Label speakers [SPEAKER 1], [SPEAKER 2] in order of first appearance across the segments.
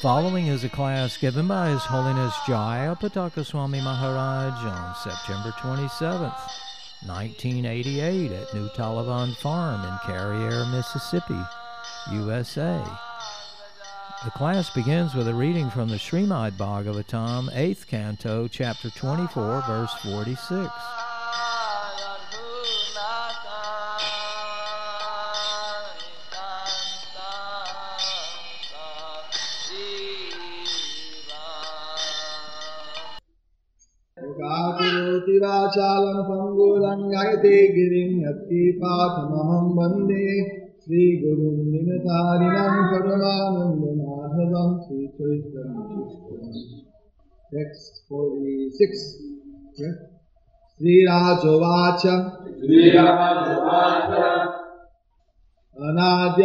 [SPEAKER 1] Following is a class given by His Holiness Jayapataka Swami Maharaj on September 27th, 1988 at New Talavan Farm in Carriere, Mississippi, USA. The class begins with a reading from the Srimad Bhagavatam, 8th Canto, Chapter 24, verse 46.
[SPEAKER 2] गङ्गाचालनपङ्गोरङ्गयते गिरिं हत्ति पाथमहं वंदे। श्रीगुरुं निनतारिणं परमानन्दमाधवं श्रीकृष्णं श्रीराजोवाच। अनाद्य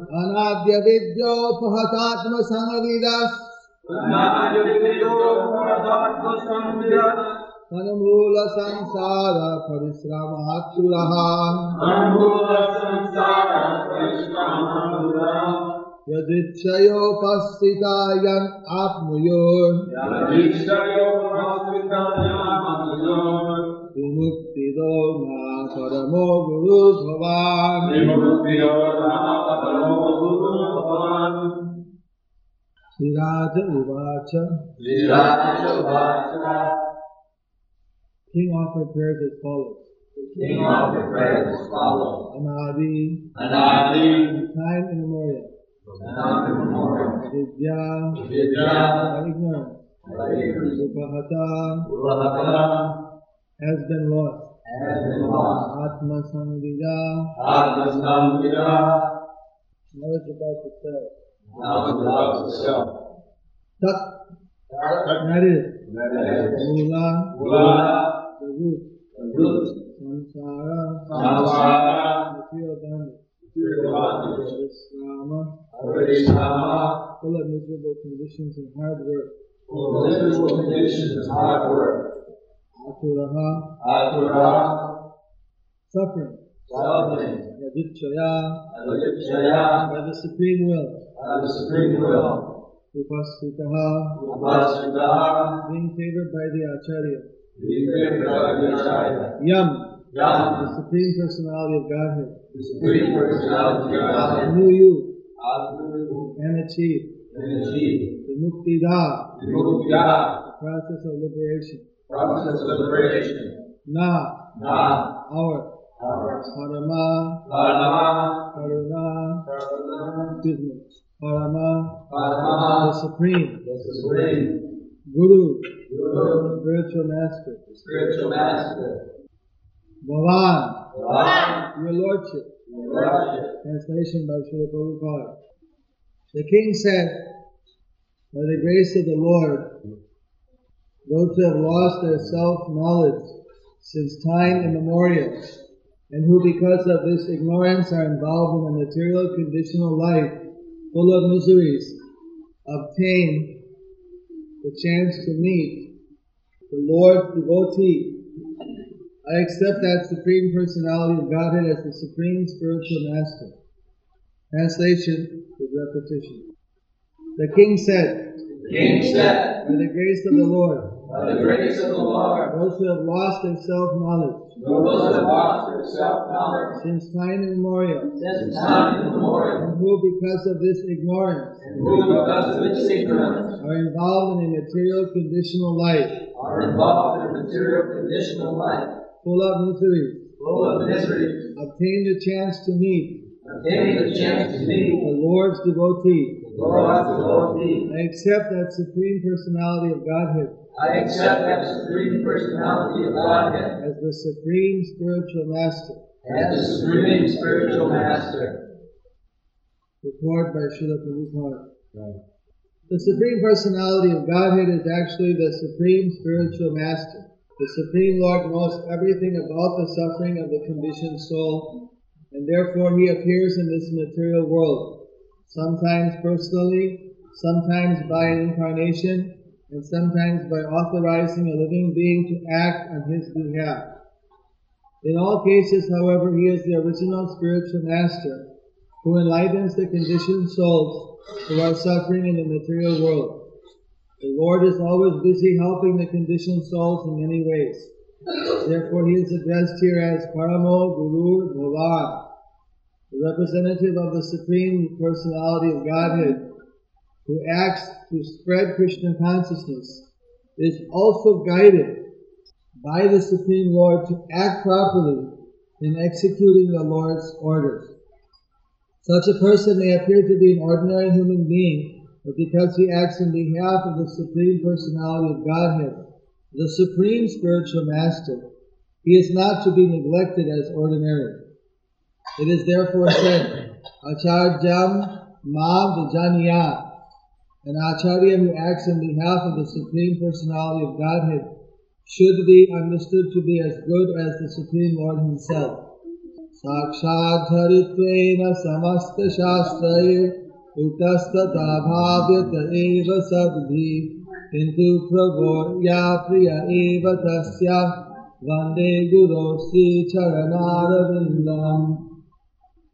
[SPEAKER 2] अनाद्य विद्योपहतात्मसंविदस् अनमूल संसार परिश्रमातुरः यदिच्छयोपस्थिता यन् आत्मयोन्। विमुक्तिदो न परमो गुरुर्भवान् श्रीराज उवाच King offered prayers as follows.
[SPEAKER 3] King offered prayers as follows.
[SPEAKER 2] Anadi,
[SPEAKER 3] Anadi,
[SPEAKER 2] time immemorial.
[SPEAKER 3] time immemorial.
[SPEAKER 2] Vidya,
[SPEAKER 3] Vidya,
[SPEAKER 2] ignorance.
[SPEAKER 3] ignorance.
[SPEAKER 2] Upahata
[SPEAKER 3] Ulahata
[SPEAKER 2] has been lost.
[SPEAKER 3] has been lost.
[SPEAKER 2] Atma Samvida,
[SPEAKER 3] Atmasamvida,
[SPEAKER 2] knowledge about the self.
[SPEAKER 3] knowledge about the self.
[SPEAKER 2] Tat, that is,
[SPEAKER 3] That is,
[SPEAKER 2] Mula,
[SPEAKER 3] Mula,
[SPEAKER 2] the root,
[SPEAKER 3] the root,
[SPEAKER 2] Samsara,
[SPEAKER 3] Samsara,
[SPEAKER 2] material bondage,
[SPEAKER 3] material bondage,
[SPEAKER 2] Visrama,
[SPEAKER 3] Parishrama,
[SPEAKER 2] full of miserable conditions and hard work.
[SPEAKER 3] full of miserable conditions and hard work.
[SPEAKER 2] Aturaha,
[SPEAKER 3] Atura,
[SPEAKER 2] suffering.
[SPEAKER 3] suffering,
[SPEAKER 2] by the supreme will.
[SPEAKER 3] by the supreme will.
[SPEAKER 2] Upasthitaha,
[SPEAKER 3] Upasvita,
[SPEAKER 2] being favored by the Acharya.
[SPEAKER 3] being favored by the Acharya.
[SPEAKER 2] Yam,
[SPEAKER 3] Yam,
[SPEAKER 2] the supreme personality of Godhead.
[SPEAKER 3] the supreme personality of God,
[SPEAKER 2] Knew you and achieved
[SPEAKER 3] and achieve.
[SPEAKER 2] the Muktida,
[SPEAKER 3] Mukya,
[SPEAKER 2] the process of liberation.
[SPEAKER 3] Process of liberation.
[SPEAKER 2] Na,
[SPEAKER 3] Na,
[SPEAKER 2] our.
[SPEAKER 3] Our.
[SPEAKER 2] Parama,
[SPEAKER 3] Parama,
[SPEAKER 2] Karuna,
[SPEAKER 3] Parama,
[SPEAKER 2] excuse me, Parama, the supreme,
[SPEAKER 3] the supreme,
[SPEAKER 2] Guru,
[SPEAKER 3] Guru,
[SPEAKER 2] spiritual master.
[SPEAKER 3] spiritual master.
[SPEAKER 2] Bhavan,
[SPEAKER 3] God,
[SPEAKER 2] your lordship.
[SPEAKER 3] worship.
[SPEAKER 2] Translation by Srila Prabhupada. The king said, by the grace of the Lord, those who have lost their self-knowledge since time immemorial, and who because of this ignorance are involved in a material conditional life full of miseries, obtain the chance to meet the Lord devotee. I accept that Supreme Personality of Godhead as the Supreme Spiritual Master. Translation with repetition. The king said,
[SPEAKER 3] King said,
[SPEAKER 2] By the grace of the Lord,
[SPEAKER 3] by the grace of the Lord,
[SPEAKER 2] those who have lost their self-knowledge.
[SPEAKER 3] Those who have lost their self-knowledge.
[SPEAKER 2] Since time immemorial,
[SPEAKER 3] since time immemorial,
[SPEAKER 2] and who because of this ignorance.
[SPEAKER 3] And who because of its ignorance.
[SPEAKER 2] Are involved in a material conditional life.
[SPEAKER 3] Are involved in a material conditional life,
[SPEAKER 2] full of miseries,
[SPEAKER 3] full of misery,
[SPEAKER 2] obtained the chance to meet.
[SPEAKER 3] Obtaining the chance to meet.
[SPEAKER 2] The Lord's devotee.
[SPEAKER 3] the Lord's devotee.
[SPEAKER 2] I accept that Supreme Personality of Godhead
[SPEAKER 3] I accept that supreme personality of Godhead
[SPEAKER 2] as the Supreme Spiritual Master.
[SPEAKER 3] as the supreme spiritual master.
[SPEAKER 2] Report by Srila Prabhupada. The Supreme Personality of Godhead is actually the Supreme Spiritual Master. The Supreme Lord knows everything about the suffering of the conditioned soul, and therefore He appears in this material world, sometimes personally, sometimes by an incarnation, and sometimes by authorizing a living being to act on His behalf. In all cases, however, He is the original spiritual master who enlightens the conditioned souls who are suffering in the material world. The Lord is always busy helping the conditioned souls in many ways. Therefore, he is addressed here as Paramo Guru Bhavan, the representative of the Supreme Personality of Godhead, who acts to spread Krishna consciousness, is also guided by the Supreme Lord to act properly in executing the Lord's orders. Such a person may appear to be an ordinary human being, but because he acts in behalf of the Supreme Personality of Godhead, the Supreme Spiritual Master, he is not to be neglected as ordinary. It is therefore said, Acharjam Ma Vijaniya, an Acharya who acts in behalf of the Supreme Personality of Godhead should be understood to be as good as the Supreme Lord Himself. साक्षाद्धरित्वेन समस्तशास्त्रये उतस्तथा भाव्यत एव सद्भि किन्तु प्रभो या प्रिय एव तस्य वन्दे गुरो श्रीचरणारविन्दम्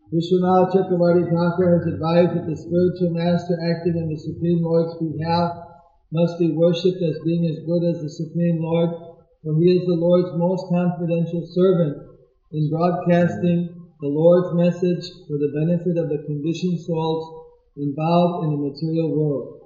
[SPEAKER 2] Vishwanath Chakravarti Thakur has advised that the spiritual master acting on the Supreme Lord's behalf must be worshipped as being as good as the Supreme Lord, for he is the Lord's most confidential servant in broadcasting the Lord's message for the benefit of the conditioned souls involved in the material world.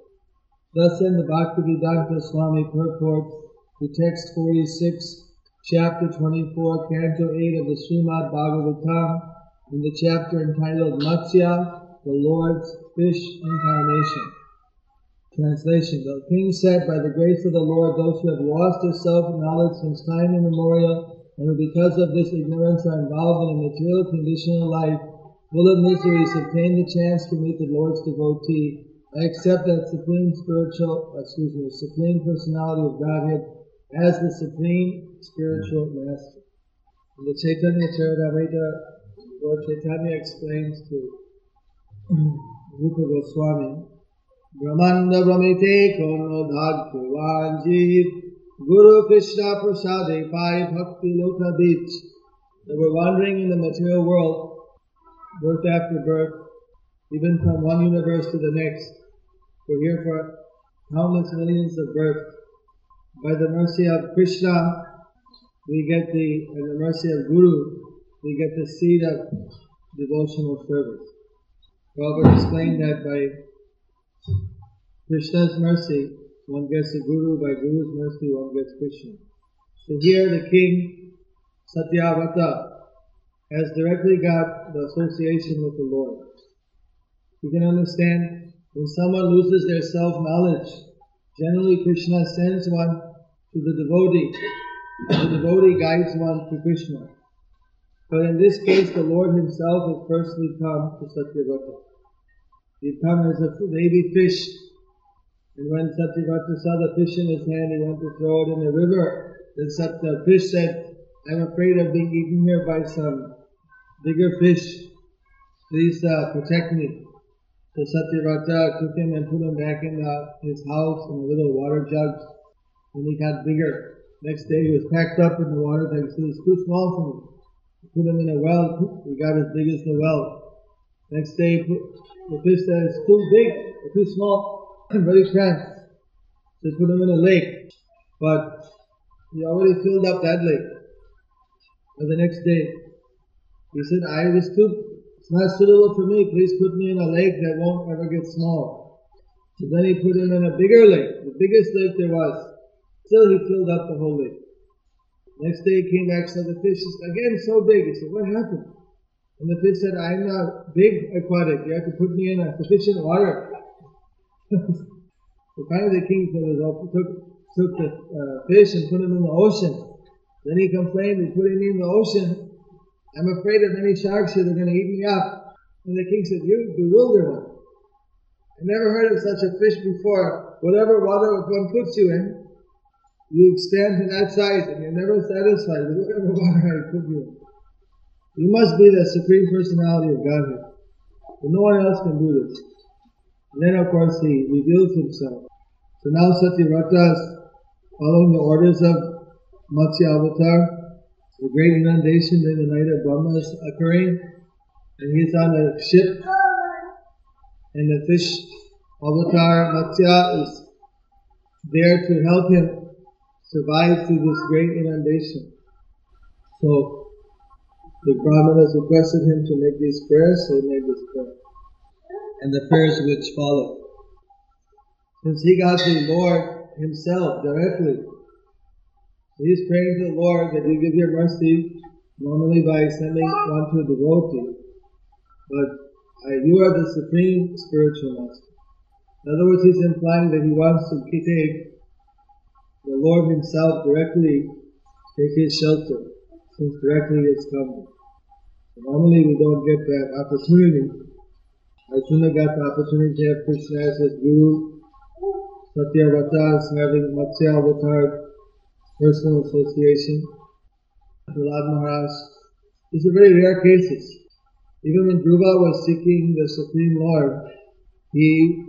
[SPEAKER 2] Thus in the Bhaktivedanta Swami purport to text 46, chapter 24, canto 8 of the Srimad Bhagavatam, in the chapter entitled Matsya, the Lord's Fish Incarnation. Translation The king said, By the grace of the Lord, those who have lost their self knowledge since time immemorial and who because of this ignorance are involved in a material condition of life, full of miseries, obtain the chance to meet the Lord's devotee. I accept that supreme spiritual, excuse me, supreme personality of Godhead as the supreme spiritual master. In the Chaitanya Charitamrita, Lord Chaitanya explains to um, Rupa Goswami, Brahmanda Brahmite Kono Bhagyavan Jeev Guru Krishna Prasade Pai Bhakti Lata Bija. That we're wandering in the material world, birth after birth, even from one universe to the next. We're here for countless millions of births. By the mercy of Krishna, we get the, and the mercy of Guru, we get the seed of devotional service. Prabhupada explained that by Krishna's mercy, one gets the Guru, by Guru's mercy, one gets Krishna. So here the king, Satyavrata, has directly got the association with the Lord. You can understand when someone loses their self-knowledge, generally Krishna sends one to the devotee. The devotee guides one to Krishna. But in this case, the Lord Himself has personally come to Satyavrata. He come as a baby fish. And when Satyavrata saw the fish in his hand, he went to throw it in the river. Then the fish said, I'm afraid of being eaten here by some bigger fish. Please uh, protect me. So Satyavrata took him and put him back in uh, his house in a little water jug. And he got bigger. Next day he was packed up in the water jug. He it's too small for me. Put him in a well. He got as big as the well. Next day, the fish said, it's too big, or too small, very cramped. So they put him in a lake. But he already filled up that lake. And the next day, he said, I was too, it's not suitable for me. Please put me in a lake that won't ever get small. So then he put him in a bigger lake, the biggest lake there was. Still he filled up the whole lake. Next day he came back, said the fish is again so big. He said, What happened? And the fish said, I'm not big aquatic. You have to put me in a sufficient water. so finally the king took, took the uh, fish and put him in the ocean. Then he complained, he's putting me in the ocean. I'm afraid of any sharks here, they're going to eat me up. And the king said, You bewilder one. I never heard of such a fish before. Whatever water one puts you in, you expand to that size and you're never satisfied with whatever water I put you in. You must be the Supreme Personality of Godhead. And no one else can do this. And then, of course, he reveals himself. So now Satyavrata is following the orders of Matsya Avatar. The great inundation in the night of Brahma is occurring. And he's on a ship. And the fish Avatar Matsya is there to help him survive through this great inundation. So the Brahmanas requested him to make these prayers, so he made this prayer. And the prayers which follow. Since he got the Lord himself directly, he's praying to the Lord that you give your mercy, normally by sending one to a devotee. But you are the supreme spiritual master. In other words, he's implying that he wants to take the Lord himself directly take his shelter since directly it's coming. Normally we don't get that opportunity. Arjuna got the opportunity to have Krishna as his guru. Satyavrata is having Matsya Avatar personal association. Prahlad Maharaj. These are very rare cases. Even when Dhruva was seeking the Supreme Lord, he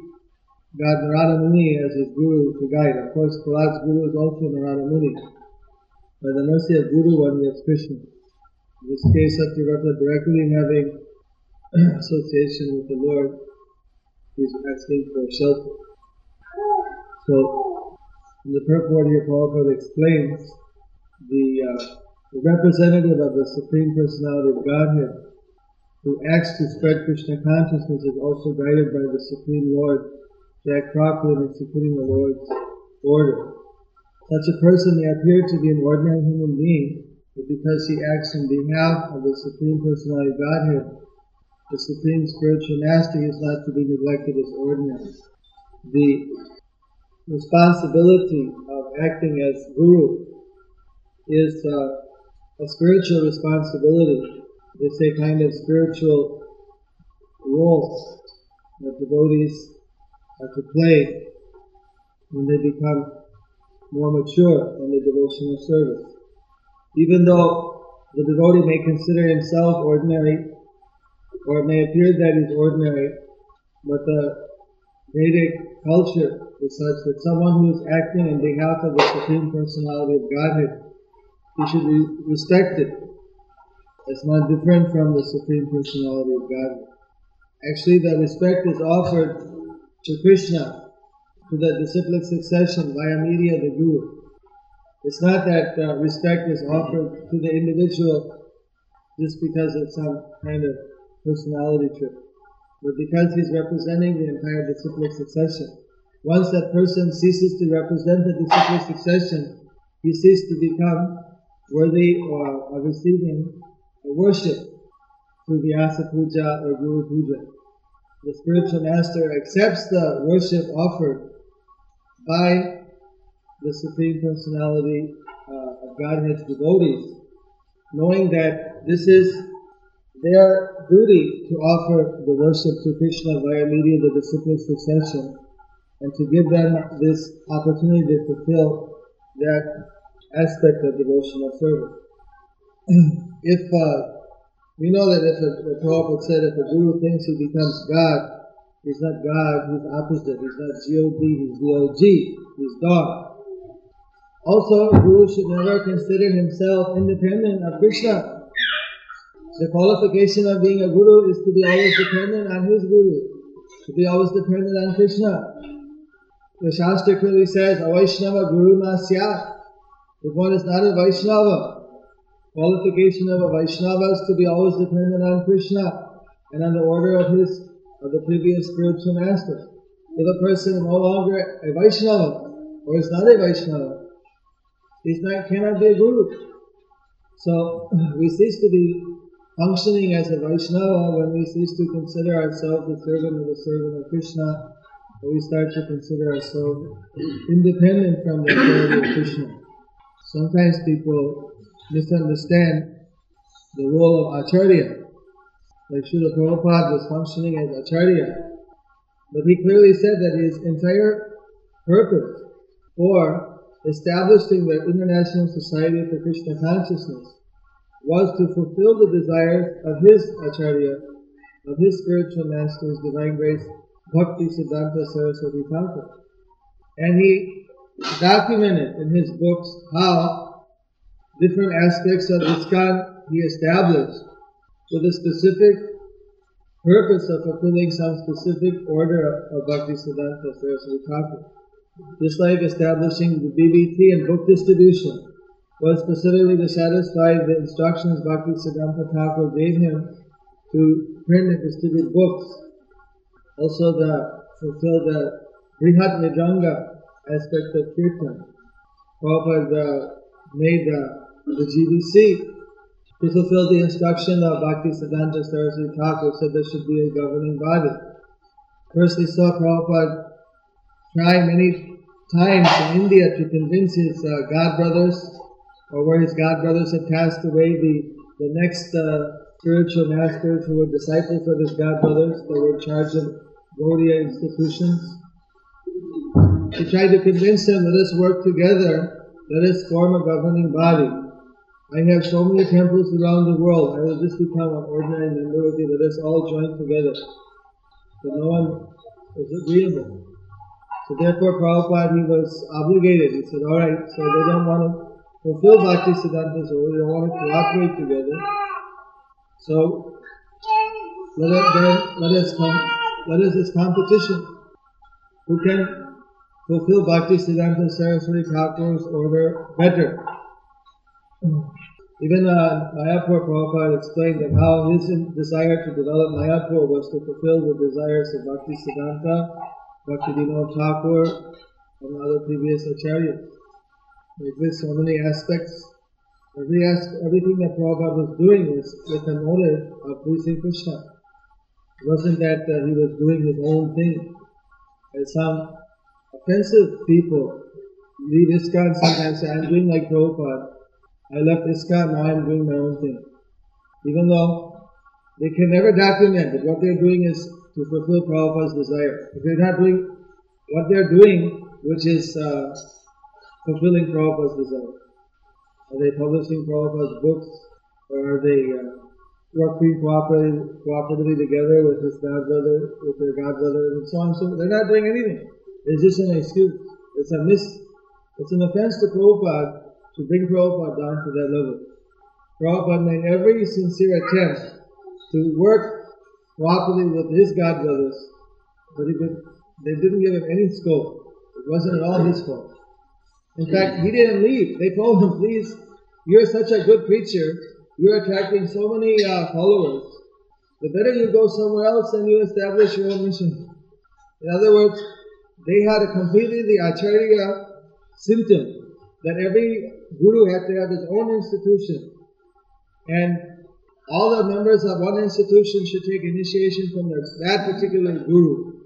[SPEAKER 2] got Narada Muni as his guru to guide. Of course, Prahlad's guru is also Narada Muni. By the mercy of Guru, one gets Krishna. In this case, Satyavrata directly having association with the Lord, he's asking for shelter. So, in the purport here, Prabhupada explains the, uh, the representative of the Supreme Personality of Godhead who acts to spread Krishna consciousness is also guided by the Supreme Lord to act properly in executing the Lord's order. Such a person may appear to be an ordinary human being, but because he acts on behalf of the Supreme Personality of Godhead, the Supreme Spiritual Master, is not to be neglected as ordinary. The responsibility of acting as Guru is uh, a spiritual responsibility. It's a kind of spiritual role that devotees to play when they become more mature in the devotional service. Even though the devotee may consider himself ordinary, or it may appear that he's ordinary, but the Vedic culture is such that someone who is acting on behalf of the Supreme Personality of Godhead, he should be respected. It's not different from the Supreme Personality of Godhead. Actually, the respect is offered to Krishna to the disciplic succession via media the Guru. It's not that uh, respect is offered to the individual just because of some kind of personality trip, but because he's representing the entire disciplic succession. Once that person ceases to represent the disciplic succession, he ceases to become worthy or, of receiving worship through Vyasa Puja or Guru Puja. The spiritual master accepts the worship offered by the Supreme Personality uh, of Godhead's devotees, knowing that this is their duty to offer the worship to Krishna via media the disciplic succession and to give them this opportunity to fulfill that aspect of devotional service. if uh, we know that if a, the Prabhupada said if a guru thinks he becomes God, He's not God, he's opposite. He's not God, he's DOG. He's God. Also, a Guru should never consider himself independent of Krishna. The qualification of being a Guru is to be always dependent on his Guru, to be always dependent on Krishna. The Shastra clearly says, Avaishnava Guru Nasya. If one is not a Vaishnava, qualification of a Vaishnava is to be always dependent on Krishna and on the order of his of the previous spiritual masters. If a person no longer a Vaishnava, or is not a Vaishnava, he not, cannot be a guru. So we cease to be functioning as a Vaishnava when we cease to consider ourselves the servant of the servant of Krishna, we start to consider ourselves independent from the authority of Krishna. Sometimes people misunderstand the role of Acharya. Like Srila Prabhupada was functioning as Acharya, but he clearly said that his entire purpose for establishing the International Society for Krishna Consciousness was to fulfill the desires of his Acharya, of his spiritual master's divine grace, Bhakti Siddhanta Saraswati Thakur. And he documented in his books how different aspects of ISKCON he established with a specific purpose of fulfilling some specific order of Bhakti Siddhanta Saraswati Thakur. Just like establishing the BBT and book distribution was specifically to satisfy the instructions Bhakti Siddhanta Thakur gave him to print and distribute books. Also the fulfill the Brihat Mridanga aspect of Kirtan. Prabhupada made the, the GBC to fulfill the instruction of Bhakti Siddhanta Saraswati Thakur said there should be a governing body. First they saw Prabhupada try many times in India to convince his uh, god brothers or where his god brothers had passed away, the, the next uh, spiritual masters who were disciples of his god brothers, were in charge of Gaudiya institutions. He tried to convince them, let us work together, let us form a governing body. I have so many temples around the world, I will just become an ordinary member with you, let us all join together. But no one was agreeable. So therefore Prabhupada, he was obligated. He said, alright, so they don't want to fulfill Bhakti Siddhanta so they want to cooperate together. So let us then let us come let us this competition. Who can fulfill Bhakti Siddhanta Saraswati Thakur's order better? Even uh, Mayapur Prabhupada explained that how his desire to develop Mayapur was to fulfill the desires of Bhakti Siddhanta, Bhakti Vinod Thakur, and other previous acharyas. There this, so many aspects. Every aspect, everything that Prabhupada was doing was with the motive of pleasing Krishna. It wasn't that uh, he was doing his own thing. And some offensive people leave ISKCON sometimes say, I'm doing like Prabhupada. I left ISKCON, now I'm doing my own thing. Even though they can never document that what they're doing is to fulfill Prabhupada's desire. If they're not doing what they're doing, which is uh, fulfilling Prabhupada's desire? Are they publishing Prabhupada's books? Or are they uh, working cooperatively, cooperatively together with his godbrother, with their godbrother, and so on and so forth? They're not doing anything. It's just an excuse. It's a miss. It's an offense to Prabhupada to bring Prabhupada down to that level. Prabhupada made every sincere attempt to work properly with his godbrothers, but he did, they didn't give him any scope. It wasn't at all his fault. In fact, he didn't leave. They told him, please, you're such a good preacher. You're attracting so many uh, followers. The better you go somewhere else and you establish your own mission. In other words, they had a completely the Acharya symptom that every guru had to have his own institution. And all the members of one institution should take initiation from the, that particular guru.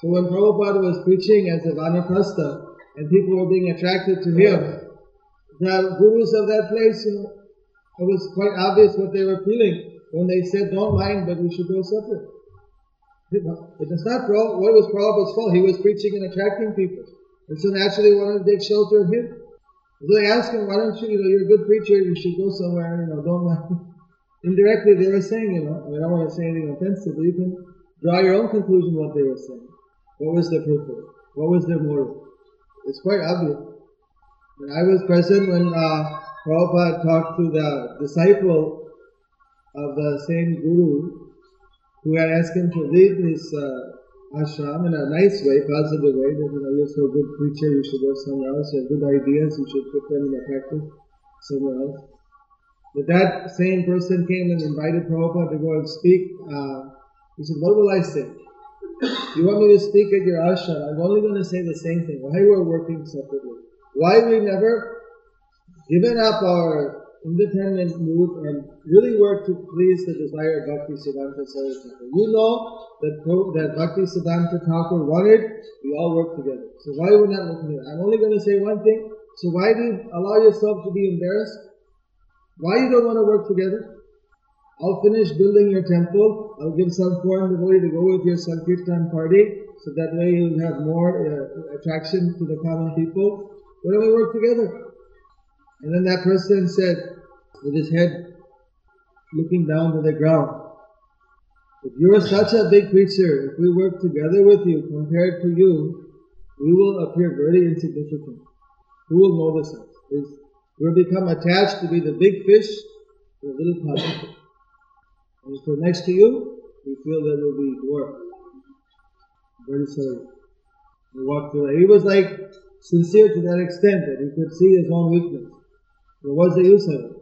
[SPEAKER 2] So when Prabhupada was preaching as a Vanaprastha, and people were being attracted to him. The gurus of that place, you know, it was quite obvious what they were feeling when they said, don't mind, but we should go separate. It was not what was Prabhupada's fault. He was preaching and attracting people. And so naturally wanted to take shelter of him. So they asked him, why don't you, you know, you're a good preacher, you should go somewhere, you know, don't. Indirectly they were saying, you know, I don't want to say anything offensive, but you can draw your own conclusion what they were saying. What was their purpose? What was their motive? It's quite obvious. When I was present when uh, Prabhupada talked to the disciple of the same guru who had asked him to leave his uh, ashram in a nice way, positive way, that you know, you're so good preacher, you should go somewhere else, you have good ideas, you should put them into practice somewhere else. But that same person came and invited Prabhupada to go and speak. Uh, he said, what will I say? You want me to speak at your ashram? I'm only going to say the same thing. Why we're working separately? Why we never given up our independent mood and really work to please the desire of Bhakti Siddhanta Saraswati. You know that, that Bhakti Siddhanta Thakur wanted, we all work together. So why we're we not working together? I'm only going to say one thing. So why do you allow yourself to be embarrassed? Why you don't want to work together? I'll finish building your temple. I'll give some foreign devotee to go with your Sankirtan party. So that way you'll have more uh, attraction to the common people. Why don't we work together? And then that person said, with his head looking down to the ground, if you're such a big creature, if we work together with you compared to you, we will appear very insignificant. Who will notice us? We'll become attached to be the big fish a little pond. And if we're next to you, we feel that we'll be dwarfed. Very sorry. Walked away. He was like sincere to that extent that he could see his own weakness. But what's the use of it?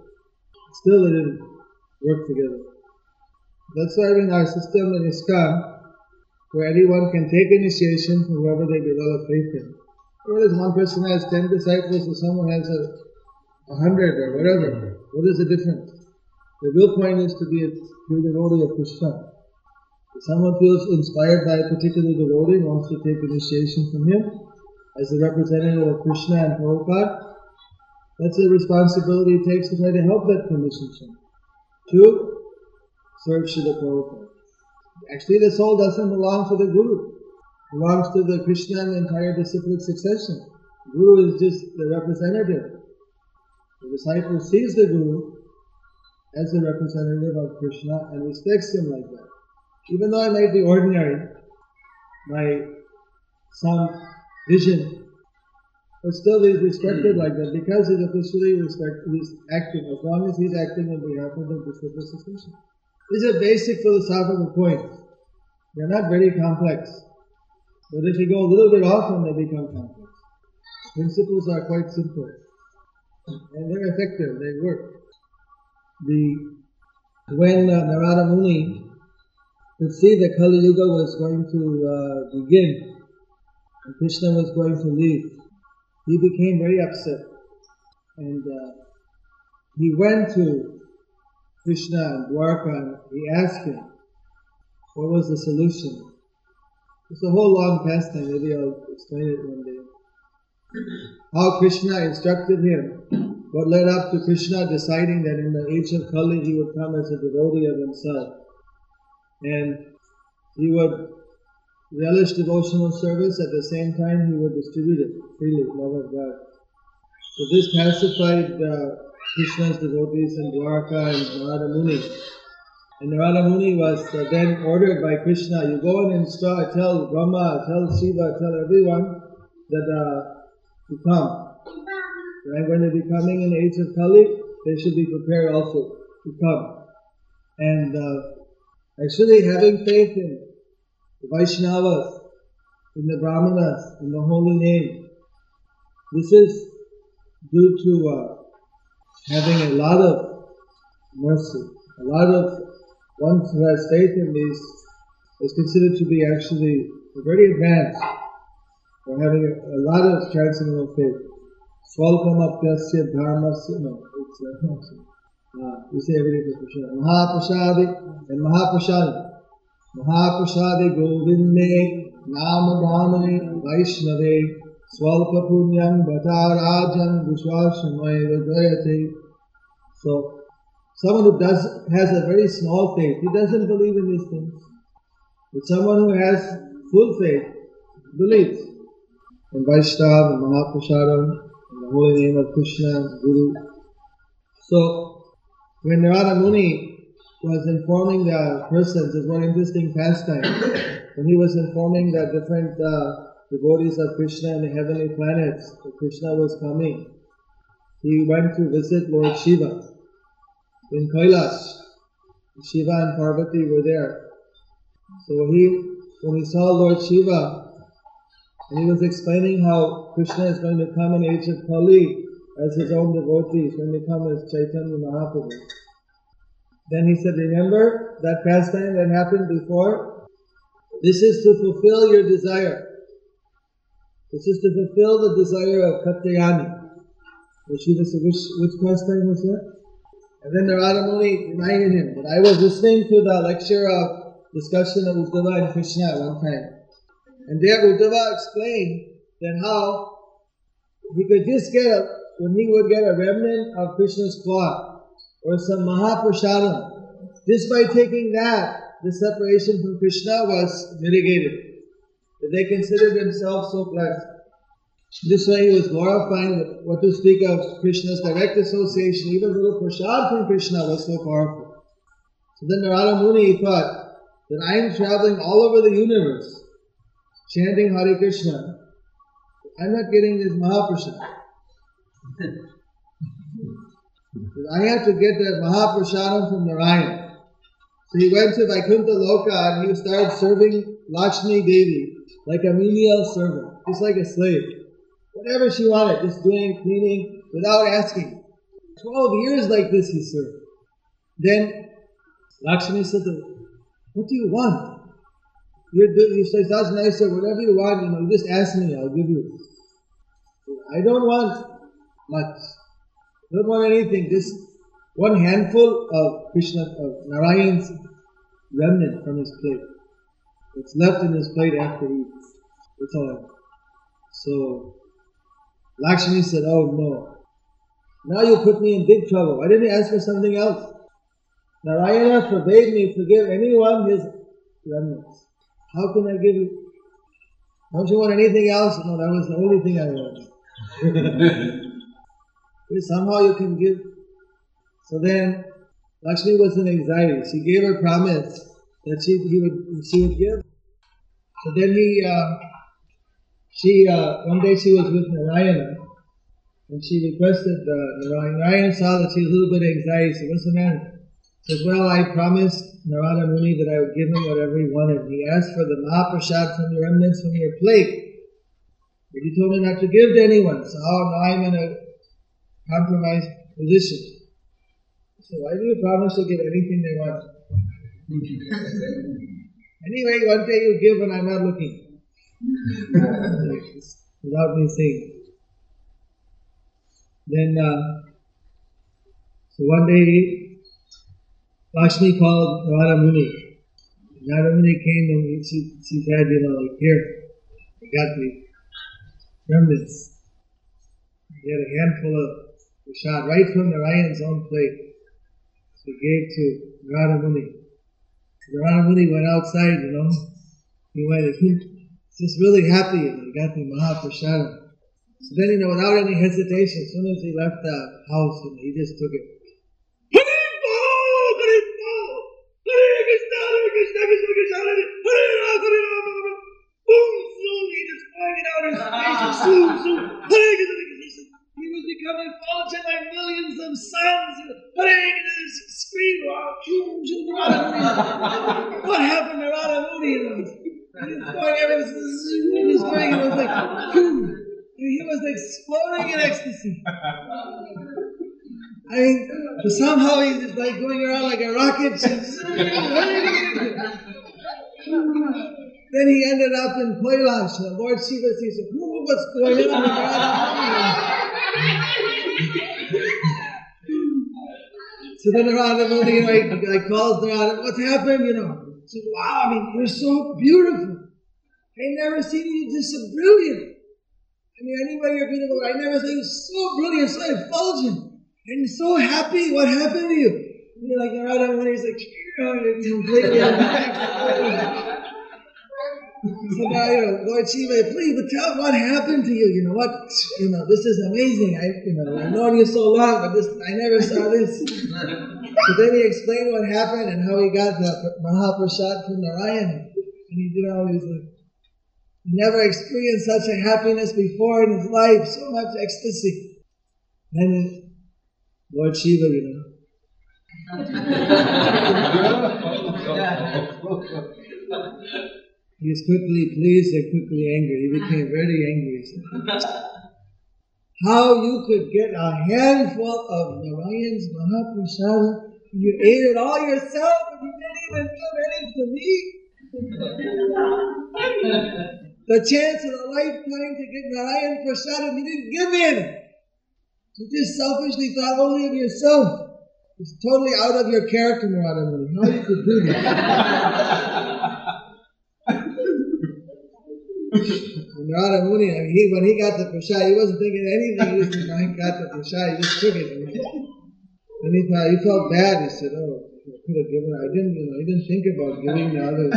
[SPEAKER 2] Still, they didn't work together. That's why in our system in ISKCON, where anyone can take initiation from whoever they develop faith in. Whereas one person has ten disciples or someone has a, hundred or whatever, what is the difference? The real point is to be a true devotee of Krishna. If someone feels inspired by a particular devotee wants to take initiation from him as a representative of Krishna and Prabhupada, that's a responsibility it takes to try to help that condition to serve Srila Prabhupada. Actually, the soul doesn't belong to the Guru. Belongs to the Krishna and the entire disciplic succession. Guru is just the representative. The disciple sees the Guru as the representative of Krishna and respects him like that even though I might be ordinary, my some vision, but still he's respected like that because he's officially respect, he's acting, as long as he's acting on behalf of the disciplic succession. These are basic philosophical points. They're not very complex. But if you go a little bit off then they become complex. Principles are quite simple. And they're effective, they work. The when uh, Narada Muni could see that Kali Yuga was going to uh, begin and Krishna was going to leave. He became very upset and uh, he went to Krishna and Dwarka and he asked him what was the solution. It's a whole long pastime, maybe I'll explain it one day. How Krishna instructed him, what led up to Krishna deciding that in the age of Kali he would come as a devotee of himself and he would relish devotional service at the same time he would distribute it freely, love of God. So this pacified uh, Krishna's devotees in Dwarka and Narada Muni. And Narada Muni was uh, then ordered by Krishna, you go and start, tell Brahma, tell Shiva, tell everyone that uh, to come. I'm going to be coming in the age of Kali, they should be prepared also to come. And uh, Actually, having faith in the Vaishnavas, in the Brahmanas, in the holy name, this is due to uh, having a lot of mercy. A lot of one who has faith in these is considered to be actually very advanced or having a, a lot of transcendental faith. Swalpamapyasya dharmasya, no, it's uh, uh, we say every day for Prashad. Mahaprasadi and Mahaprasadi. Govinde Namadamani Vaishnave Swalpa Punyam Bhatarajan Vishwashamaya Jayate. So, someone who does has a very small faith, he doesn't believe in these things. But someone who has full faith believes in Vaishnava and Mahaprasadam, in the holy name of Krishna, Guru. So, when Narada Muni was informing the persons, it's one interesting pastime, when he was informing the different uh, devotees of Krishna and the heavenly planets that Krishna was coming, he went to visit Lord Shiva in Kailash. Shiva and Parvati were there. So he, when he saw Lord Shiva, and he was explaining how Krishna is going to come in age of Kali, as his own devotees when they come as Chaitanya Mahaprabhu. Then he said, remember that pastime that happened before? This is to fulfill your desire. This is to fulfill the desire of Katyayani. Which, which, which pastime was that? And then Narada Muni reminded him that I was listening to the lecture of discussion of Uddhava and Krishna at one time. And there Uddhava explained that how he could just get a, when he would get a remnant of Krishna's cloth or some Mahaprasadam, just by taking that, the separation from Krishna was mitigated. They considered themselves so blessed. This way he was glorifying what to speak of Krishna's direct association, even little prasad from Krishna was so powerful. So then Narada Muni thought that I am traveling all over the universe, chanting Hare Krishna. I'm not getting this Mahaprasad. I have to get that Mahaprasadam from Narayan. So he went to Vaikuntha Loka and he started serving Lakshmi Devi like a menial servant, just like a slave whatever she wanted, just doing cleaning without asking. Twelve years like this he served. Then Lakshmi said to him, What do you want? You're he says, That's nice, sir. Whatever you want, you know, just ask me, I'll give you. I don't want much. Don't want anything. Just one handful of Krishna, of Narayan's remnant from his plate. It's left in his plate after he eats. That's all. So Lakshmi said, Oh no. Now you put me in big trouble. Why didn't ask for something else? Narayana forbade me to give anyone his remnants. How can I give you? Don't you want anything else? No, that was the only thing I wanted. Somehow you can give. So then Lakshmi was in anxiety. She gave her promise that she, he would, she would give. So then he, uh, she, uh, one day she was with Narayana and she requested uh, Narayana. Narayana saw that she was a little bit anxiety. She What's the matter? She says, Well, I promised Narada Muni that I would give him whatever he wanted. He asked for the Mahaprasad from the remnants from your plate. But you told me not to give to anyone. So now I'm in a compromised position. So why do you promise to give anything they want? anyway, one day you give when I'm not looking. without me saying. Then, uh, so one day, Lakshmi called Radha Muni. Radha Muni came and she, she said, you know, like, here, I got the remnants. He had a handful of prasad right from Narayan's own plate. He gave to Radha Muni. Radha Muni went outside, you know. He went, he just really happy and he got the Mahaprasada. So then, you know, without any hesitation, as soon as he left the house, you know, he just took it. Boom! Soon he just pointed out his face. Soon, soon. He was becoming effulgent like millions of suns. Scream! What happened to Radha Muni? It was going, it was like, he was exploding in ecstasy. I mean, somehow he's like going around like a rocket. then he ended up in Kailash. And the Lord Shiva says, what's going on? so then Narada Muni, you know, I, called Narada, what's happened, you know? said, wow, I mean, you're so beautiful. I never seen you just so brilliant. I mean, anybody you're beautiful, I never seen you so brilliant, so effulgent, and so happy. What happened to you? And you're like, Narada Muni, he's like, know, you're completely So now, you know, Lord Shiva, please, but tell what happened to you. You know what? You know, this is amazing. I, you know, I've known you so long, but this, I never saw this. So then he explained what happened and how he got the Mahaprasad from Narayan. And he did all these like, he never experienced such a happiness before in his life, so much ecstasy. Then Lord Shiva, you know. he was quickly pleased and quickly angry. He became very angry how you could get a handful of Narayan's Mahaprasada and you ate it all yourself and you didn't even give any to me. The chance of a lifetime to get Narayan Prasad and you didn't give in. You just selfishly thought only of yourself. It's totally out of your character, Narada. How you could do that? Narada Muni, I mean, he, when he got the prasad, he wasn't thinking anything. He just got the prasad, he just took it. And he thought he felt bad. He said, "Oh, I could have given. I didn't, you know, didn't think about giving the others."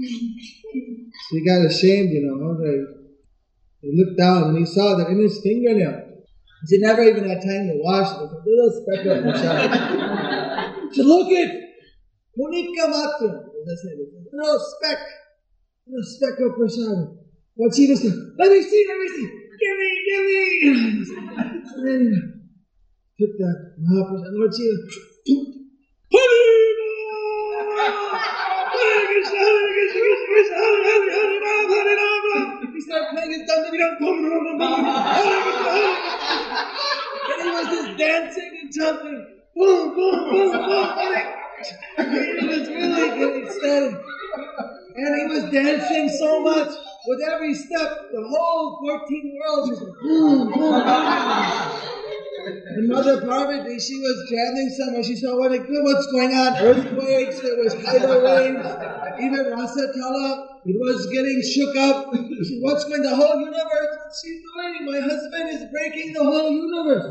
[SPEAKER 2] He got ashamed, you know. He looked down and he saw that in his fingernail, he never even had time to wash it. There's a little speck of prasad. so look at Punika Matra. That's it. Little speck, little speck of prasad. What she saying, let me see, let me see, give me, give me. And then he took that Mahaprasad, Lord Shiva, he started playing his and he was just dancing and jumping. Boom, boom, boom, boom. He was really getting started. And he was dancing so much with every step, the whole 14 worlds was boom, boom, boom. And Mother Parvati, she was traveling somewhere. She saw what, what's going on. Earthquakes, there was tidal waves, even Rasatala, it was getting shook up. She, what's going the whole universe? What's she doing? My husband is breaking the whole universe.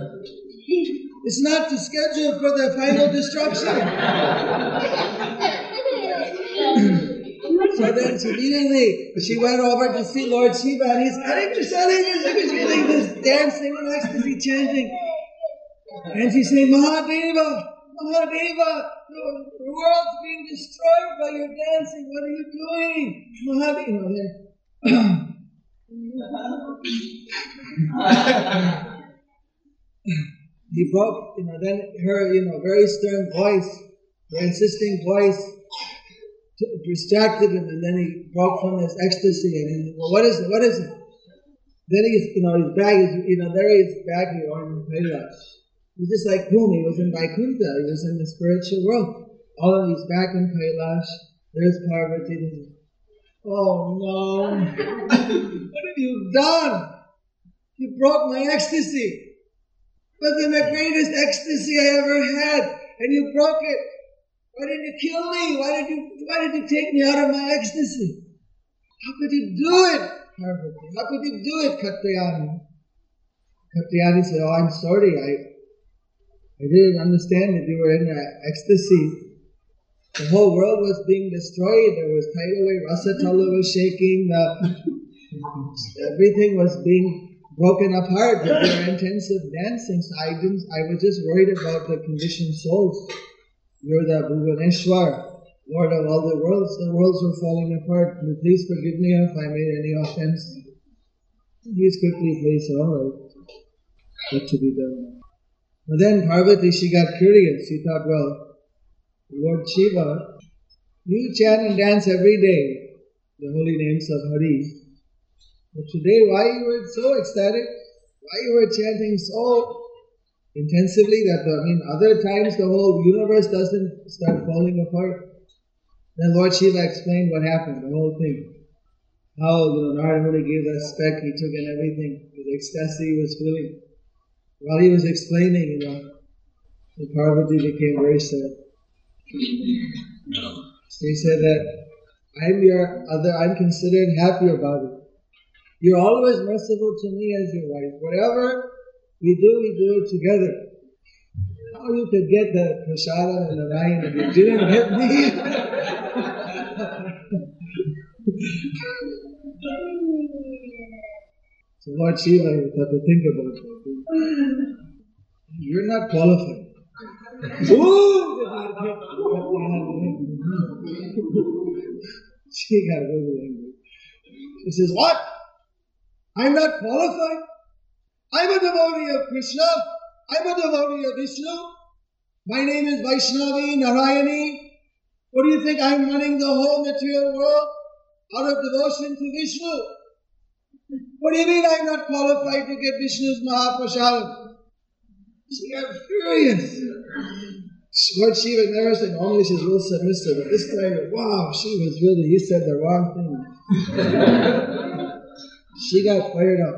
[SPEAKER 2] It's not the schedule for the final destruction. so then immediately she went over to see Lord Shiva and he's cutting the selling he's doing this dancing and ecstasy chanting. And she said, Mahadeva, Mahadeva, the world's being destroyed by your dancing. What are you doing? Mahadeva, he broke, you know, then her, you know, very stern voice, her insisting voice distracted him, and then he broke from his ecstasy, and he, well, what is it? What is it? Then he's, you know, his bag is, you know, there he is back on. He's just like he was in Vaikuntha, he was in the spiritual world. All of these back in Kailash, there's Parvati, oh no, what have you done? You broke my ecstasy. But then the greatest ecstasy I ever had, and you broke it. Why didn't you kill me? Why did you why did you take me out of my ecstasy? How could you do it, Parvati? How could you do it, Katyayani? Katyayani said, Oh, I'm sorry, I I didn't understand that you were in ecstasy. The whole world was being destroyed. There was tidal wave, Rasatala was shaking, the, everything was being broken apart with their intensive dancing. So I didn't. I was just worried about the conditioned souls. You're the Bhuvaneshwar, Lord of all the worlds. The worlds were falling apart. Please forgive me if I made any offense. Please quickly placed. All right, what to be done? But then Parvati, she got curious. She thought, well, Lord Shiva, you chant and dance every day the holy names of Hari. But today, why you were so ecstatic? Why you were chanting so intensively that, I mean, other times the whole universe doesn't start falling apart? Then Lord Shiva explained what happened, the whole thing. How, you know, Narada gave that speck, he took in everything, the ecstasy he was feeling. While he was explaining, you know, the Parvati became very sad. So he said that I'm your other, I'm considered about it. You're always merciful to me as your wife. Whatever we do, we do it together. How you could get the prasada and the wine and you didn't get me? so Lord Shiva, you have to think about that. You're not qualified. she got really angry. She says, What? I'm not qualified. I'm a devotee of Krishna. I'm a devotee of Vishnu. My name is Vaishnavi Narayani. What do you think? I'm running the whole material world out of devotion to Vishnu. What do you mean I'm not qualified to get Vishnu's Mahaprasadam? She got furious. Lord Shiva never said, normally she's real submissive, but this time, wow, she was really, he said the wrong thing. She got fired up.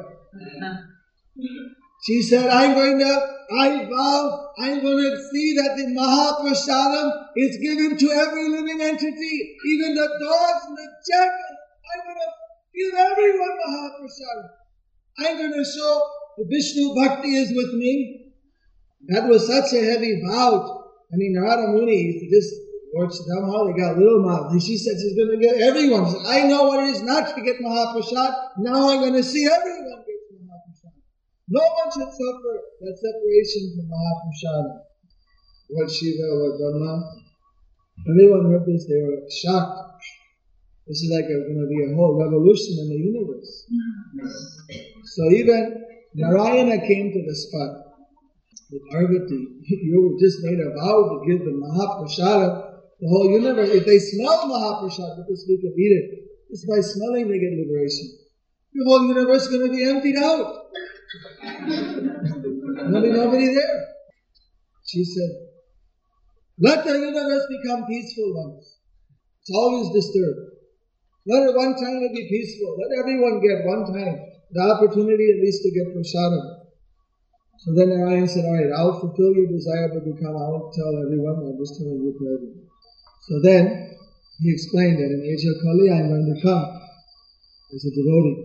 [SPEAKER 2] She said, I'm going to, I vow I'm going to see that the Mahaprasadam is given to every living entity, even the dogs and the jackals. I'm going to. I'm going to show the Vishnu Bhakti is with me. That was such a heavy vow. I mean, Narada Muni, this Lord somehow they got little mouth. And she said she's going to get everyone. Said, I know what it is not to get Mahaprasad. Now I'm going to see everyone get Mahaprasad. No one should suffer that separation from Mahaprasad. Lord Shiva, Lord Brahma. Everyone heard this, they were shocked. This is like going to be a whole revolution in the universe. So even Narayana came to the spot with Parvati. You just made a vow to give the Mahaprasada the whole universe. If they smell Mahaprasad, because we can eat it, just by smelling they get liberation. The whole universe is going to be emptied out. There'll be nobody there. She said, let the universe become peaceful once. It's always disturbed. Let it one time be peaceful. Let everyone get one time the opportunity at least to get prasadam. So then Narayan said, all right, I'll fulfill your desire to become, I won't tell everyone, I'm just tell you to everyone. So then he explained that in of Kali I'm going to come as a devotee.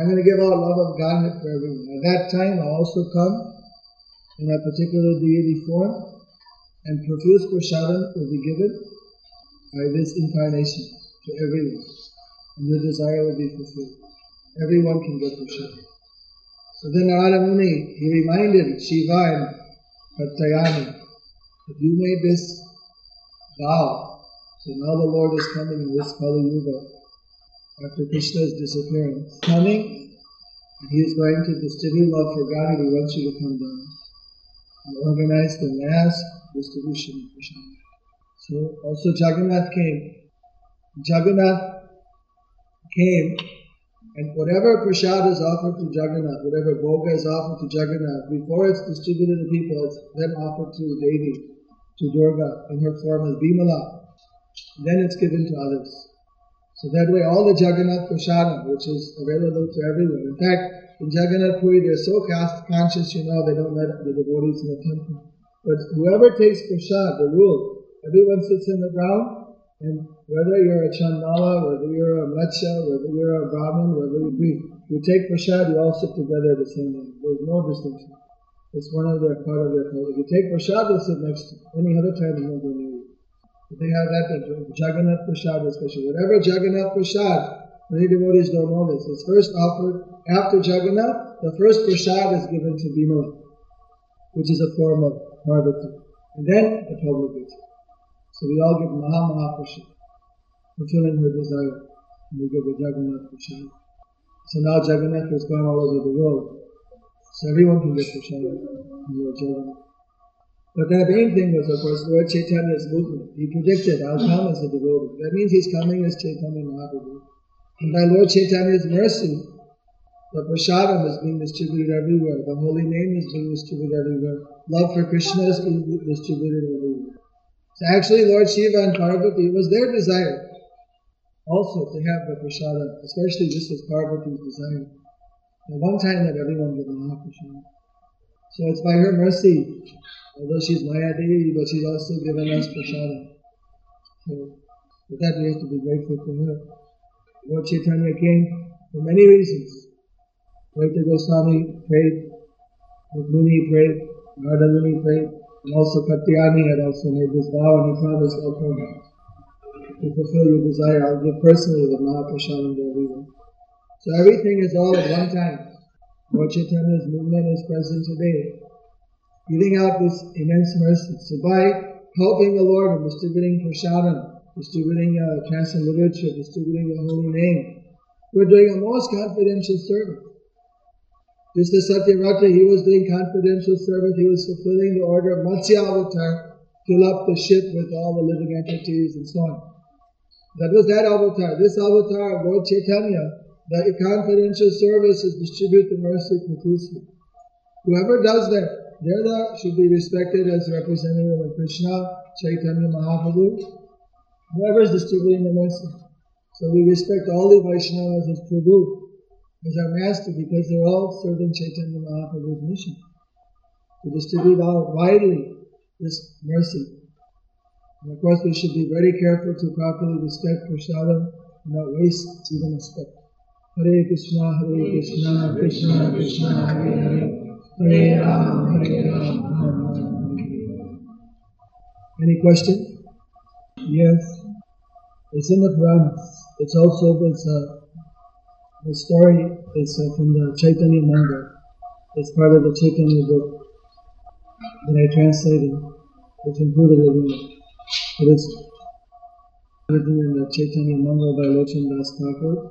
[SPEAKER 2] I'm going to give out love of Godhead for everyone. At that time I'll also come in a particular deity form and profuse prasadam will be given by this incarnation to everyone. And your desire will be fulfilled. Everyone can get prasadam. So then Narada Muni, he reminded Shiva and Katyayani that you made this Wow. So now the Lord is coming in this Kali Yuga after Krishna's disappearance. Coming, and he is going to distribute love for God and he wants you to come down and organize the mass distribution of Krishna. So also Jagannath came. Jagannath came and whatever prasad is offered to Jagannath, whatever bhoga is offered to Jagannath, before it's distributed to people, it's then offered to Devi to Durga in her form as Bimala. Then it's given to others. So that way all the Jagannath Prasadam, which is available to everyone. In fact, in Jagannath Puri, they're so caste conscious, you know, they don't let the devotees in the temple. But whoever takes prasad, the rule, everyone sits in the ground, and whether you're a Chandala, whether you're a Matsya, whether you're a Brahmin, whether you breathe, you take prasad, you all sit together at the same time. There's no distinction. It's one of their part of their culture. If you take prasad, they'll sit next to Any other time, they won't go near you. They have that, Jagannath prasad especially. Whatever Jagannath prasad, many devotees don't know this. It's first offered after Jagannath. The first prasad is given to Bimala, which is a form of Parvati. And then the public gets it. So we all give Maha Maha prasad, fulfilling her desire. And we give the Jagannath prasad. So now Jagannath has gone all over the world. So everyone can get Prashad in your children. But the main thing was, of course, Lord Chaitanya's movement. He predicted, I'll come as a devotee. That means he's coming as Chaitanya Mahaprabhu. And by Lord Chaitanya's mercy, the prasadam is being distributed everywhere. The holy name is being distributed everywhere. Love for Krishna is being distributed everywhere. So actually, Lord Shiva and Parvati, was their desire also to have the prasadam, especially this was Parvati's desire. The one time that everyone get Mahaprasad. So it's by her mercy, although she's Maya Devi, but she's also given us prasada. So that we have to be grateful to her. Lord Chaitanya came for many reasons. Vaita Goswami prayed, Muni prayed, Narada Muni prayed, and also Katyayani had also made this vow and he promised, O come to fulfill your desire, I'll give personally the to everyone. So everything is all at one time. Lord Chaitanya's movement is present today, giving out this immense mercy. So by helping the Lord and distributing prasadam, distributing uh, transcendent literature, distributing the holy name, we're doing a most confidential service. Just as Satyavrata, he was doing confidential service, he was fulfilling the order of Matsya Avatar, fill up the ship with all the living entities and so on. That was that avatar. This avatar, Lord Chaitanya, that a confidential service is distribute the mercy profusely. Whoever does that, there should be respected as representative of Krishna, Chaitanya Mahaprabhu. Whoever is distributing the mercy. So we respect all the Vaishnavas as Prabhu, as our master, because they're all serving Chaitanya Mahaprabhu's mission. to distribute out widely this mercy. And of course, we should be very careful to properly respect prasadam and not waste even a speck. Hare Krishna, Hare Krishna, Krishna Krishna, Hare Hare, Hare Ram, Hare Ram, Ram Ram, Hare Any question? Yes. It's in the Puranas. It's also it's uh, the story is uh, from the Chaitanya Mangal. It's part of the Chaitanya book that I translated. It's included in it. Written in the Chaitanya Mangal by Lochan Thakur.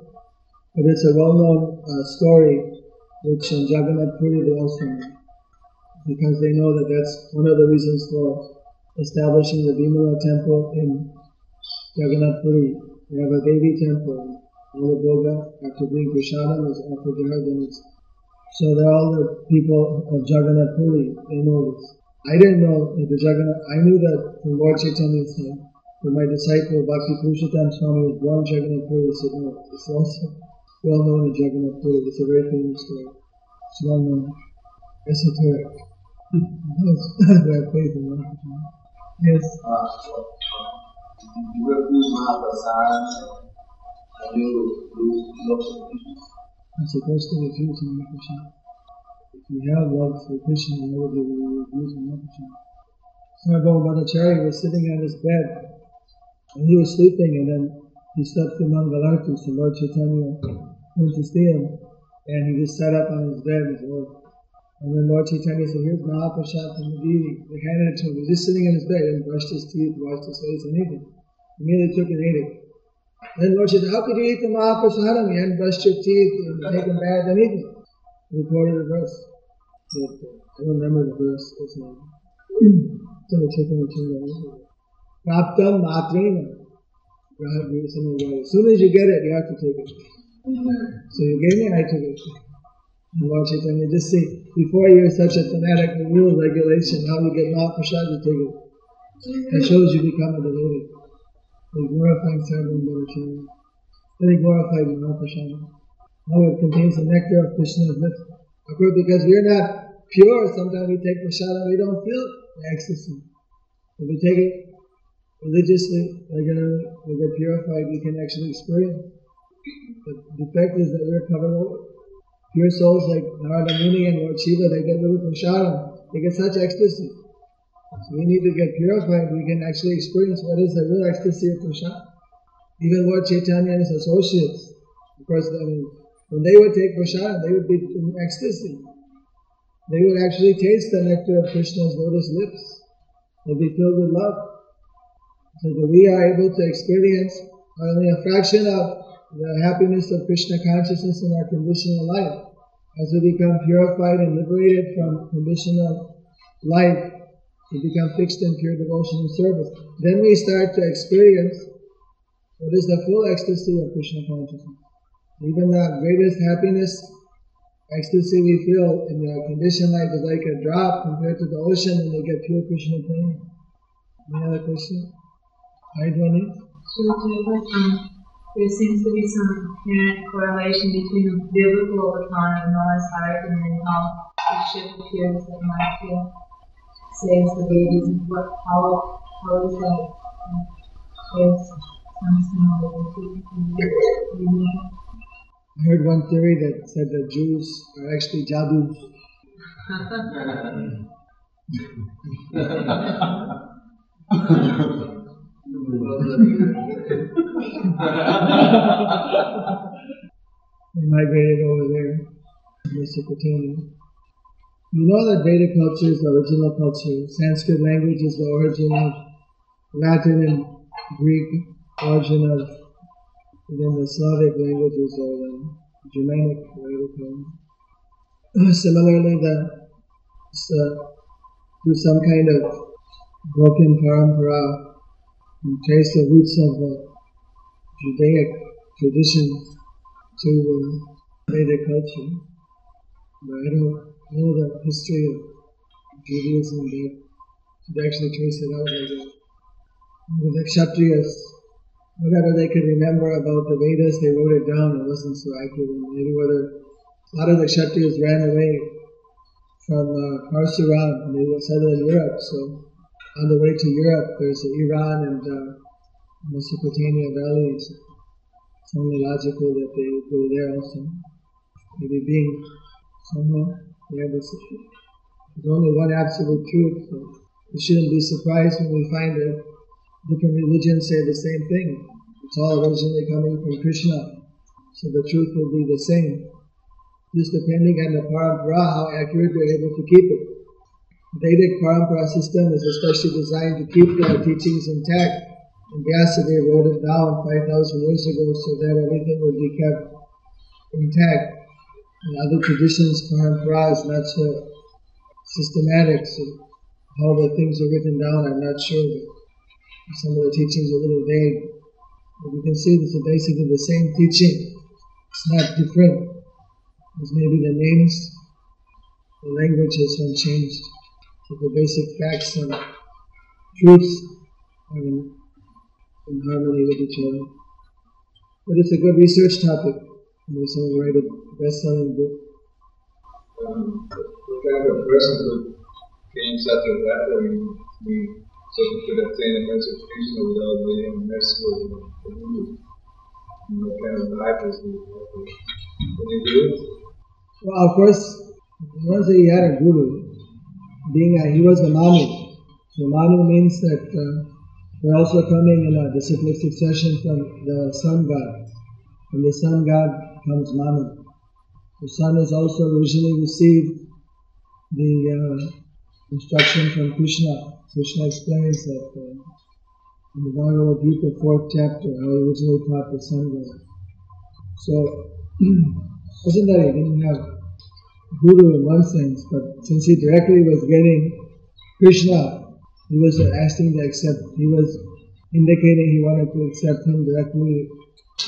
[SPEAKER 2] But it's a well-known uh, story which uh, Jagannath Puri also know. Because they know that that's one of the reasons for establishing the Vimala temple in Jagannath Puri. They have a Devi temple. All the Bhoga, after being Prasadam, is offered. Then so they're all the people of Jagannath Puri. They know this. I didn't know that the Jagannath, I knew that from Lord Chaitanya's time, but my disciple Bhakti Purushottam Swami was born in Jagannath Puri. He said, no, it's also well known in Jagannath Puri. It's a very famous story. It's well known. Esoteric. Those who have faith in Yes.
[SPEAKER 3] You for Krishna.
[SPEAKER 2] I'm supposed to refuse Mahaprasad. You have love for Krishna, why would you refuse Mahaprasad? Sarvabhauma Bhattacharya was sitting on his bed and he was sleeping and then he slept through Mangalarti, so Lord Chaitanya went to see him and he just sat up on his bed and said. And then Lord Chaitanya said, here's Mahaprasad from the deity. They handed it to him. He was just sitting in his bed and brushed his teeth, washed his face, and anything. Immediately took and ate it. Then Lord said, how could you eat the Mahaprasadam? You hadn't brushed your teeth and taken bath and eaten. He quoted a verse. Uh, I don't remember the verse. The Chaitanya Chaitanya. Matrena. As soon as you get it, you have to take it. So you gave me, I took it. And Lord Chaitanya, just see, before you're such a fanatic with rule regulation, how you get Mahaprasad, you take it. It shows you become a devotee. They glorifying Sarvabhauma Bhattacharya. Very glorified Mahaprasad. Now it contains the nectar of Krishna's lips. Of course, because we're not pure, sometimes we take prasada, we don't feel the ecstasy. If we take it religiously, regularly, uh, we get purified, we can actually experience. But the defect is that we're covered over. Pure souls like Narada Muni and Lord Shiva, they get little prasada. They get such ecstasy. So we need to get purified, we can actually experience what is the real ecstasy of prasada. Even Lord Chaitanya and his associates, of course, I mean, when they would take prasada, they would be in ecstasy. They would actually taste the nectar of Krishna's lotus lips. They'd be filled with love. So that we are able to experience only a fraction of the happiness of Krishna consciousness in our conditional life. As we become purified and liberated from conditional life, we become fixed in pure devotion and service. Then we start to experience what is the full ecstasy of Krishna consciousness. Even the greatest happiness, ecstasy we feel in the conditioned life is like a drop compared to the ocean when we get pure Krishna prema. Any other question? Hi, Dhwani?
[SPEAKER 4] um, there seems to be some inherent correlation between the biblical of Noah's Ark and then how the ship appears that might feel saves the babies. What, how, how is that? There's some similarity
[SPEAKER 2] I heard one theory that said that Jews are actually jadus. They migrated over there, Mesopotamia. You know that Vedic culture is the original culture. Sanskrit language is the origin of Latin and Greek, origin of then the Slavic languages are the Germanic, Vedic. Similarly, the so, through some kind of broken parampara, you trace the roots of the Judaic traditions to uh, Vedic culture. But I don't know the history of Judaism, but to actually trace it out like the Kshatriyas, whatever they could remember about the Vedas, they wrote it down. It wasn't so accurate. Maybe whether a lot of the Kshatriyas ran away from uh, Parsuram in Europe. So on the way to Europe, there's Iran and uh, Mesopotamia valleys. It's only logical that they go there also. Maybe being somehow they have this, there's only one absolute truth. So we shouldn't be surprised when we find that different religions say the same thing. It's all originally coming from Krishna. So the truth will be the same. Just depending on the parampara, how accurate we're able to keep it. The Vedic parampara system is especially designed to keep the teachings intact. And Vyasadeva wrote it down 5,000 years ago so that everything would be kept intact. In other traditions, parampara is not so systematic, so how the things are written down, I'm not sure. Some of the teachings are a little vague. But you can see this is basically the same teaching. It's not different. There's maybe the names, the language has been changed. But the basic facts and truths are in, in harmony with each other. But it's a good research topic. Maybe someone write a best-selling book.
[SPEAKER 5] Um, what kind of person could gain such a battle so he could obtain a Krishna without being the Guru? And what kind of life is he? Can he do it?
[SPEAKER 2] Well, of course, once he had a guru, being a, he was the Manu. So Manu means that uh, they're also coming in a disciplic succession from the sun god. From the sun god comes Manu. The sun has also originally received the uh, instruction from Krishna. Krishna explains that uh, in the Bhagavad Gita, fourth chapter, how he originally taught the sun god. So, he didn't have guru in one sense, but since he directly was getting Krishna, he was asking to accept, he was indicating he wanted to accept him directly,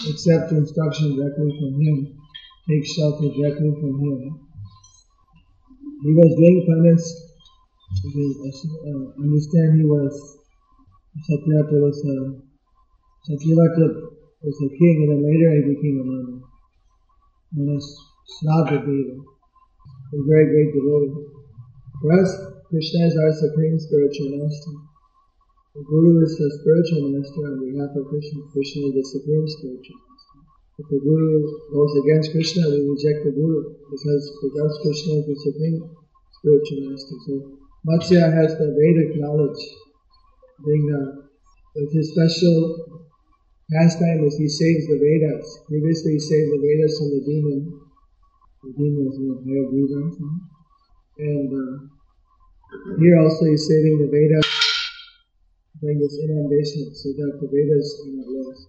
[SPEAKER 2] accept instruction directly from him, take shelter directly from him. He was doing penance, because, uh, understand he was, Satyavrata was a, Satyavrata was a king and then later he became a man. Known as Shraddhadeva a very great devotee. For us, Krishna is our supreme spiritual master. The Guru is the spiritual master on behalf of Krishna. Krishna is the supreme spiritual master. If the Guru goes against Krishna, we reject the Guru because for us, Krishna is the supreme spiritual master. So Matsya has the Vedic knowledge. Being with his special pastime is he saves the Vedas. Previously, he saved the Vedas from the demon the demons will Hayagriva. And uh, here also he's saving the Vedas, during this inundation so that the Vedas are not lost.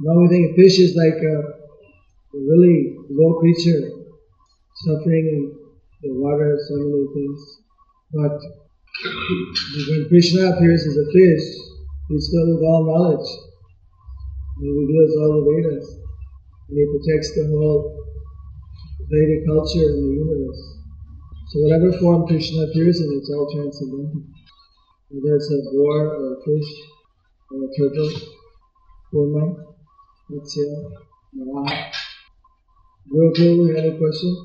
[SPEAKER 2] Now we think a fish is like a, a really low creature, suffering in the water, so many things. But when Krishna appears as a fish, he's filled with all knowledge. He reveals all the Vedas. And he protects the whole Vedic culture and the universe. So whatever form Krishna appears in, it's all transcendental. Whether it's a boar or a fish or a turtle, Kurma, Matsya, Varaha. Guru, you had a question?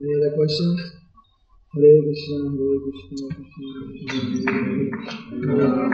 [SPEAKER 2] Any other questions? Hare Krishna, Hare Krishna, Krishna Krishna, Hare Hare.